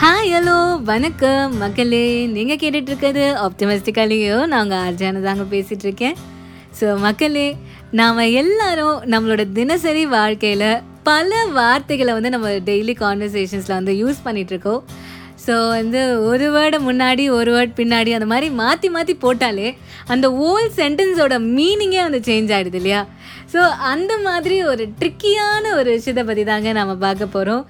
Hi hello வணக்கம். மக்களே நீங்கள் கேட்டுட்டு இருக்கிறது நான் நாங்கள் ஆர்ஜான தாங்க பேசிகிட்டு இருக்கேன் ஸோ மக்களே நாம் எல்லாரும் நம்மளோட தினசரி வாழ்க்கையில் பல வார்த்தைகளை வந்து நம்ம டெய்லி கான்வர்சேஷன்ஸில் வந்து யூஸ் பண்ணிகிட்ருக்கோம் ஸோ வந்து ஒரு வேர்டு முன்னாடி ஒரு வேர்ட் பின்னாடி அந்த மாதிரி மாற்றி மாற்றி போட்டாலே அந்த ஓல் சென்டென்ஸோட மீனிங்கே வந்து சேஞ்ச் ஆகிடுது இல்லையா? ஸோ அந்த மாதிரி ஒரு ட்ரிக்கியான ஒரு விஷயத்தை பற்றி தாங்க நம்ம பார்க்க போகிறோம்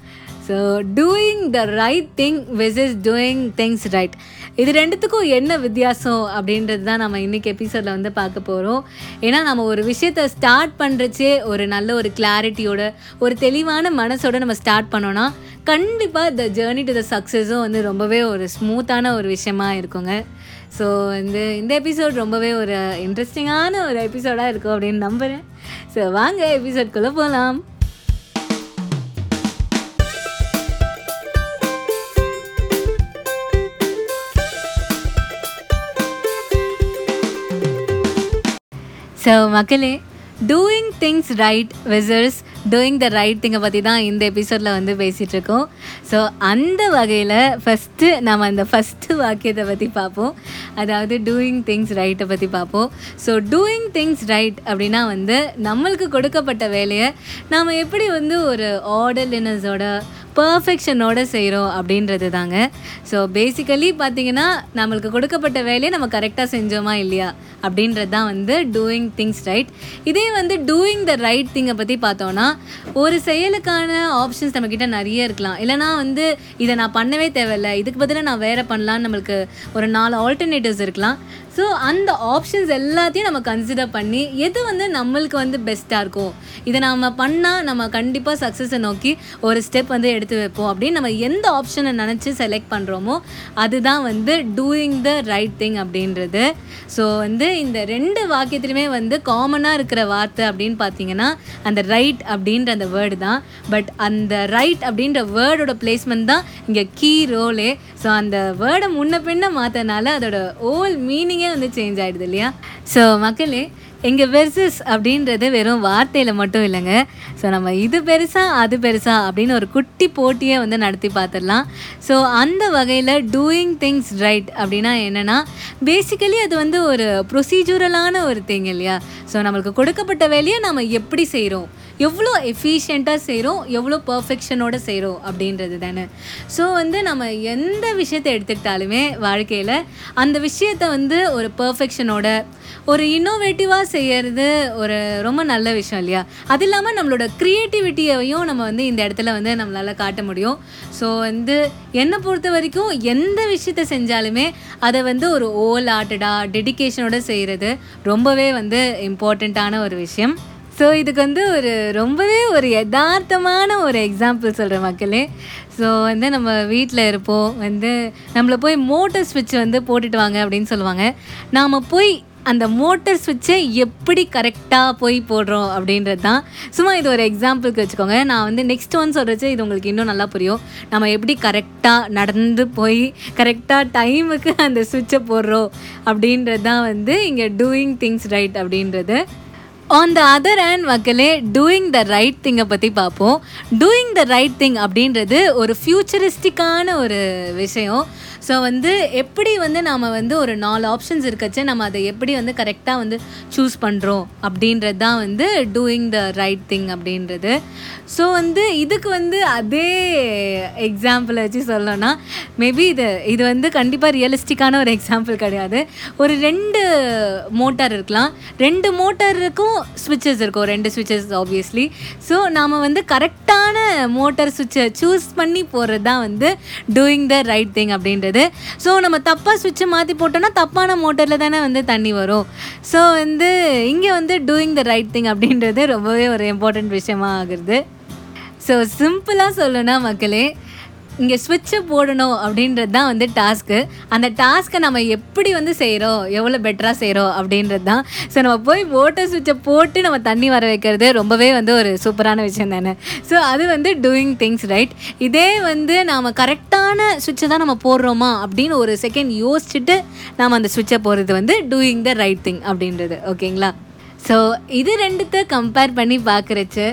so doing the right thing which is doing things right இது ரெண்டுத்துக்கும் என்ன வித்தியாசம் அப்படின்றது தான் நம்ம இன்றைக்கி எபிசோடில் வந்து பார்க்க போகிறோம் ஏன்னா நம்ம ஒரு விஷயத்தை ஸ்டார்ட் பண்ணுறச்சே ஒரு நல்ல ஒரு கிளாரிட்டியோட ஒரு தெளிவான மனசோட நம்ம ஸ்டார்ட் பண்ணோன்னா கண்டிப்பாக த ஜேர்னி டு த சக்ஸஸும் வந்து ரொம்பவே ஒரு ஸ்மூத்தான ஒரு விஷயமா இருக்குங்க. ஸோ வந்து இந்த எபிசோட் ரொம்பவே ஒரு இன்ட்ரெஸ்டிங்கான ஒரு எபிசோடாக இருக்கும் அப்படின்னு நம்புகிறேன் ஸோ வாங்க எபிசோட்குள்ளே போகலாம் ஸோ மக்களே doing things right versus doing the right திங்கை பற்றி தான் இந்த எபிசோடில் வந்து பேசிகிட்ருக்கோம் ஸோ அந்த வகையில் ஃபஸ்ட்டு நம்ம அந்த ஃபஸ்ட்டு வாக்கியத்தை பற்றி பார்ப்போம். அதாவது டூயிங் திங்ஸ் ரைட்டை பற்றி பார்ப்போம். ஸோ டூயிங் திங்ஸ் ரைட் அப்படின்னா வந்து நம்மளுக்கு கொடுக்கப்பட்ட வேலையை நாம் எப்படி வந்து ஒரு ஆர்டர்லினஸோட பர்ஃபெக்ஷனோட செய்கிறோம் அப்படின்றது தாங்க ஸோ பேசிக்கலி பார்த்தீங்கன்னா நம்மளுக்கு கொடுக்கப்பட்ட வேலையை நம்ம கரெக்டாக செஞ்சோமா இல்லையா அப்படின்றது தான் வந்து டூயிங் திங்ஸ் ரைட் இதே வந்து டூயிங் த ரைட் திங்கை பற்றி பார்த்தோன்னா ஒரு செயலுக்கான ஆப்ஷன்ஸ் நம்மக்கிட்ட நிறைய இருக்கலாம். இல்லைனா வந்து இதை நான் பண்ணவே தேவையில்லை இதுக்கு பதிலாக நான் வேறு பண்ணலான்னு நம்மளுக்கு ஒரு நாலு ஆல்டர்னேட்டிவ்ஸ் இருக்கலாம். ஸோ அந்த ஆப்ஷன்ஸ் எல்லாத்தையும் நம்ம கன்சிடர் பண்ணி எது வந்து நம்மளுக்கு வந்து பெஸ்ட்டாக இருக்கும்? இதை நம்ம பண்ணால் நம்ம கண்டிப்பாக சக்ஸஸை நோக்கி ஒரு ஸ்டெப் வந்து எடுத்து வைப்போம் அப்படின்னு நம்ம எந்த ஆப்ஷனை நினச்சி செலக்ட் பண்ணுறோமோ அதுதான் வந்து டூயிங் த ரைட் திங் அப்படின்றது. ஸோ வந்து இந்த ரெண்டு வாக்கியத்துலையுமே வந்து காமனாக இருக்கிற வார்த்தை அப்படின்னு பார்த்தீங்கன்னா அந்த ரைட் அப்படின்ற அந்த வேர்டு தான். பட் அந்த ரைட் அப்படின்ற வேர்டோட பிளேஸ்மெண்ட் தான் இங்கே கீ ரோலே ஸோ அந்த வேர்டை முன்ன பின்ன மாற்றனால அதோட ஓல் மீனிங்கே வந்து சேஞ்ச் ஆகிடுது இல்லையா? ஸோ மக்களே இங்கே வெர்சஸ் அப்படின்றது வெறும் வார்த்தையில் மட்டும் இல்லைங்க. ஸோ நம்ம இது பெருசா அது பெருசா அப்படின்னு ஒரு குட்டி போட்டியை வந்து நடத்தி பார்த்துடலாம். ஸோ அந்த வகையில் டூயிங் திங்ஸ் ரைட் அப்படின்னா என்னென்னா பேசிக்கலி அது வந்து ஒரு ப்ரொசீஜரலான ஒரு திங் இல்லையா? ஸோ நம்மளுக்கு கொடுக்கப்பட்ட வேலையை நம்ம எப்படி செய்கிறோம் எவ்வளோ எஃபிஷியண்ட்டாக செய்கிறோம் எவ்வளோ பர்ஃபெக்ஷனோடு செய்கிறோம் அப்படின்றது தானே. ஸோ வந்து நம்ம எந்த விஷயத்தை எடுத்துக்கிட்டாலுமே வாழ்க்கையில் அந்த விஷயத்தை வந்து ஒரு பர்ஃபெக்ஷனோட ஒரு இன்னோவேட்டிவாக செய்கிறது ஒரு ரொம்ப நல்ல விஷயம் இல்லையா? அது இல்லாமல் நம்மளோட க்ரியேட்டிவிட்டியையும் நம்ம வந்து இந்த இடத்துல வந்து நம்மளால் காட்ட முடியும். ஸோ வந்து என்னை பொறுத்த வரைக்கும் எந்த விஷயத்தை செஞ்சாலுமே அதை வந்து ஒரு ஓல் ஆர்டடாக டெடிக்கேஷனோட செய்கிறது ரொம்பவே வந்து இம்பார்ட்டண்ட்டான ஒரு விஷயம். ஸோ இதுக்கு வந்து ஒரு ரொம்பவே ஒரு யதார்த்தமான ஒரு எக்ஸாம்பிள் சொல்கிற மக்களே. ஸோ வந்து நம்ம வீட்டில் இருப்போம். வந்து நம்மளை போய் மோட்டர் ஸ்விட்ச் வந்து போட்டுட்டு வாங்க அப்படின்னு சொல்லுவாங்க. நாம் போய் அந்த மோட்டர் சுவிட்சை எப்படி கரெக்டாக போய் போடுறோம் அப்படின்றது தான். சும்மா இது ஒரு எக்ஸாம்பிளுக்கு வச்சுக்கோங்க. நான் வந்து நெக்ஸ்ட் ஒன் சொல்கிறச்சு இது உங்களுக்கு இன்னும் நல்லா புரியும். நம்ம எப்படி கரெக்டாக நடந்து போய் கரெக்டாக டைமுக்கு அந்த சுவிட்சை போடுறோம் அப்படின்றது தான் வந்து இங்கே டூயிங் திங்ஸ் ரைட் அப்படின்றது. ஆன் த அதர் ஹேண்ட் மக்களே டூயிங் த ரைட் திங்கை பற்றி பார்ப்போம். டூயிங் த ரைட் திங் அப்படின்றது ஒரு ஃப்யூச்சரிஸ்டிக்கான ஒரு விஷயம். ஸோ வந்து எப்படி வந்து நாம் வந்து ஒரு நாலு ஆப்ஷன்ஸ் இருக்கச்சு நம்ம அதை எப்படி வந்து கரெக்டாக வந்து சூஸ் பண்ணுறோம் அப்படின்றது தான் வந்து டூயிங் த ரைட் திங் அப்படின்றது. ஸோ வந்து இதுக்கு வந்து அதே எக்ஸாம்பிளை வச்சு சொல்லணும்னா மேபி இது இது வந்து கண்டிப்பாக ரியலிஸ்டிக்கான ஒரு எக்ஸாம்பிள் கிடையாது. ஒரு ரெண்டு மோட்டார் இருக்கலாம். ரெண்டு மோட்டருக்கும் ஸ்விட்சஸ் இருக்கும் ரெண்டு ஸ்விட்சஸ் ஆப்வியஸ்லி ஸோ நாம் வந்து கரெக்டான மோட்டர் சுவிட்சை சூஸ் பண்ணி போகிறது தான் வந்து டூயிங் த ரைட் திங் அப்படின்றது. ஸோ நம்ம தப்பாக சுவிட்சை மாற்றி போட்டோம்னா தப்பான மோட்டரில் தானே வந்து தண்ணி வரும். ஸோ வந்து இங்கே வந்து டூயிங் த ரைட் திங் அப்படின்றது ரொம்பவே ஒரு இம்பார்ட்டண்ட் விஷயமா ஆகுது ஸோ சிம்பிளாக சொல்லணும்னா மக்களே இங்கே ஸ்விட்சை போடணும் அப்படின்றது தான் வந்து டாஸ்க்கு அந்த டாஸ்க்கை நம்ம எப்படி வந்து செய்கிறோம் எவ்வளோ பெட்டராக செய்கிறோம் அப்படின்றது தான். ஸோ நம்ம போய் மோட்டர் ஸ்விட்சை போட்டு நம்ம தண்ணி வர வைக்கிறது ரொம்பவே வந்து ஒரு சூப்பரான விஷயம் தானே. ஸோ அது வந்து டூயிங் திங்ஸ் ரைட் இதே வந்து நாம் கரெக்டான ஸ்விட்சை தான் நம்ம போடுறோமா? அப்படின்னு ஒரு செகண்ட் யோசிச்சுட்டு நாம் அந்த ஸ்விட்சை போடுறது வந்து டூயிங் த ரைட் திங் அப்படின்றது. ஓகேங்களா ஸோ இது ரெண்டுத்த கம்பேர் பண்ணி பார்க்குறச்சு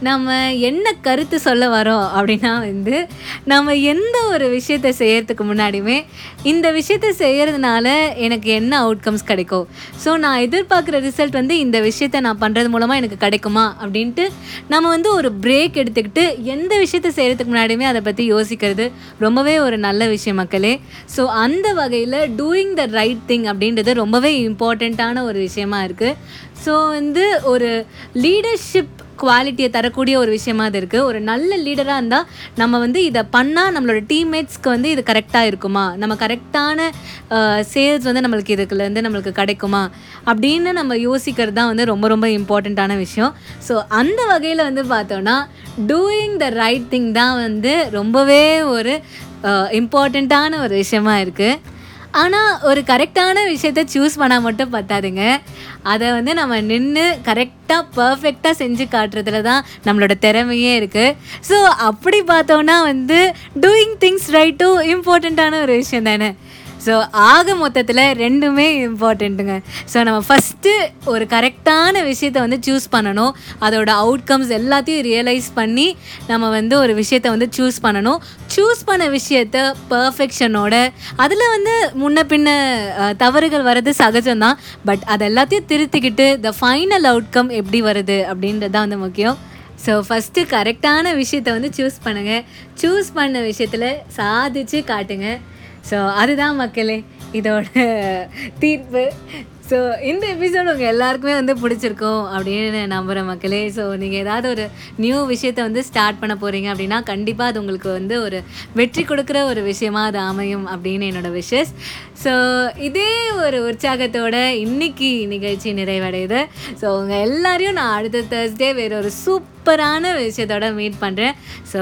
நம்ம என்ன கருத்து சொல்ல வரோம் அப்படின்னா வந்து நம்ம எந்த ஒரு விஷயத்தை செய்கிறதுக்கு முன்னாடியுமே இந்த விஷயத்தை செய்கிறதுனால எனக்கு என்ன அவுட்கம்ஸ் கிடைக்கும்? ஸோ நான் எதிர்பார்க்குற ரிசல்ட் வந்து இந்த விஷயத்தை நான் பண்ணுறது மூலமாக எனக்கு கிடைக்குமா அப்படின்ட்டு நம்ம வந்து ஒரு பிரேக் எடுத்துக்கிட்டு எந்த விஷயத்தை செய்கிறதுக்கு முன்னாடியுமே அதை பற்றி யோசிக்கிறது ரொம்பவே ஒரு நல்ல விஷயம் மக்களே. ஸோ அந்த வகையில் டூயிங் த ரைட் திங் அப்படின்றது ரொம்பவே இம்பார்ட்டண்ட்டான ஒரு விஷயமா இருக்குது ஸோ வந்து ஒரு லீடர்ஷிப் குவாலிட்டியை தரக்கூடிய ஒரு விஷயமா அது இருக்குது ஒரு நல்ல லீடராக இருந்தால் நம்ம வந்து இதை பண்ணால் நம்மளோட டீம்மேட்ஸ்க்கு வந்து இது கரெக்டாக இருக்குமா? நம்ம கரெக்டான சேல்ஸ் வந்து நம்மளுக்கு இதுக்குலேருந்து நம்மளுக்கு கிடைக்குமா? அப்படின்னு நம்ம யோசிக்கிறது தான் வந்து ரொம்ப ரொம்ப இம்பார்ட்டண்ட்டான விஷயம். ஸோ அந்த வகையில் வந்து பார்த்தோன்னா டூயிங் த ரைட் திங் தான் வந்து ரொம்பவே ஒரு இம்பார்ட்டண்ட்டான ஒரு விஷயமா இருக்குது ஆனால் ஒரு கரெக்டான விஷயத்த சூஸ் பண்ணால் மட்டும் பத்தாதுங்க. அதை வந்து நம்ம நின்று கரெக்டாக பர்ஃபெக்டாக செஞ்சு காட்டுறதுல தான் நம்மளோட திறமையே இருக்குது ஸோ அப்படி பார்த்தோன்னா வந்து டூயிங் திங்ஸ் ரைட்டும் இம்பார்ட்டண்ட்டான ஒரு விஷயம் தானே. ஸோ ஆக மொத்தத்தில் ரெண்டுமே இம்பார்ட்டண்ட்டுங்க ஸோ நம்ம ஃபஸ்ட்டு ஒரு கரெக்டான விஷயத்தை வந்து சூஸ் பண்ணணும். அதோட அவுட்கம்ஸ் எல்லாத்தையும் ரியலைஸ் பண்ணி நம்ம வந்து ஒரு விஷயத்தை வந்து சூஸ் பண்ணணும். சூஸ் பண்ண விஷயத்த பர்ஃபெக்ஷனோட அதில் வந்து முன்ன பின்ன தவறுகள் வர்றது சகஜம்தான். பட் அது எல்லாத்தையும் திருத்திக்கிட்டு த ஃபைனல் அவுட்கம் எப்படி வருது அப்படின்றது தான் வந்து முக்கியம். ஸோ ஃபஸ்ட்டு கரெக்டான விஷயத்தை வந்து சூஸ் பண்ணுங்கள் சூஸ் பண்ண விஷயத்தில் சாதிச்சு காட்டுங்க. ஸோ அதுதான் மக்களே இதோட தீர்ப்பு. ஸோ இந்த எபிசோடு உங்கள் எல்லாருக்குமே வந்து பிடிச்சிருக்கும் அப்படின்னு நம்புகிறேன் மக்களே. ஸோ நீங்கள் ஏதாவது ஒரு நியூ விஷயத்தை வந்து ஸ்டார்ட் பண்ண போகிறீங்க அப்படின்னா கண்டிப்பாக அது உங்களுக்கு வந்து ஒரு வெற்றி கொடுக்குற ஒரு விஷயமாக அது அமையும் அப்படின்னு என்னோட விஷஸ் ஸோ இதே ஒரு உற்சாகத்தோட இன்னைக்கு நிகழ்ச்சி நிறைவடையுது. ஸோ உங்கள் எல்லாரையும் நான் அடுத்த தேர்ஸ்டே வேறு ஒரு சூப்பரான விஷயத்தோட மீட் பண்ணுறேன் ஸோ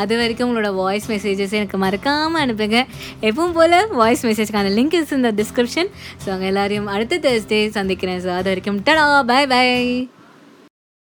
அது வரைக்கும் உங்களோட வாய்ஸ் மெசேஜஸ் எனக்கு மறக்காமல் அனுப்புங்க. எப்பவும் போல் வாய்ஸ் மெசேஜ்க்கான லிங்க் இஸ் இந்த டிஸ்கிரிப்ஷன் ஸோ அங்கே எல்லோரையும் அடுத்த தேர்ஸ்டே சந்திக்கிறேன். ஸோ அது வரைக்கும் டடா பை பை